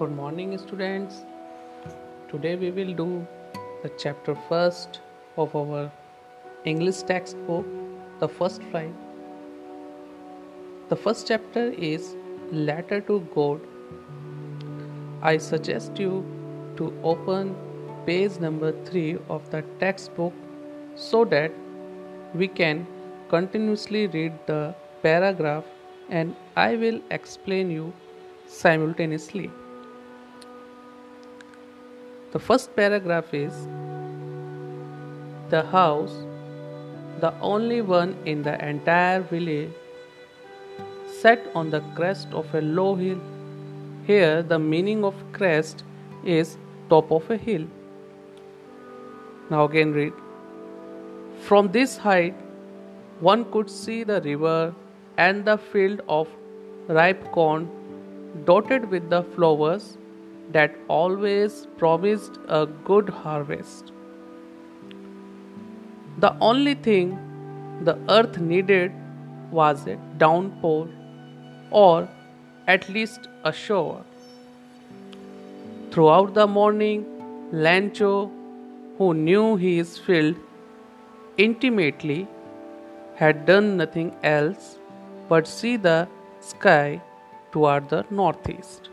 Good morning, students. Today we will do the chapter first of our English textbook, the first flight. The first chapter is Letter to God. I suggest you to open page number 3 of the textbook so that we can continuously read the paragraph and I will explain you simultaneously. The first paragraph is The house, the only one in the entire village, set on the crest of a low hill. Here, the meaning of crest is top of a hill. Now, again, read. From this height, one could see the river and the field of ripe corn dotted with the flowers that always promised a good harvest. The only thing the earth needed was a downpour or at least a shower. Throughout the morning, Lencho, who knew his field intimately, had done nothing else but see the sky toward the northeast.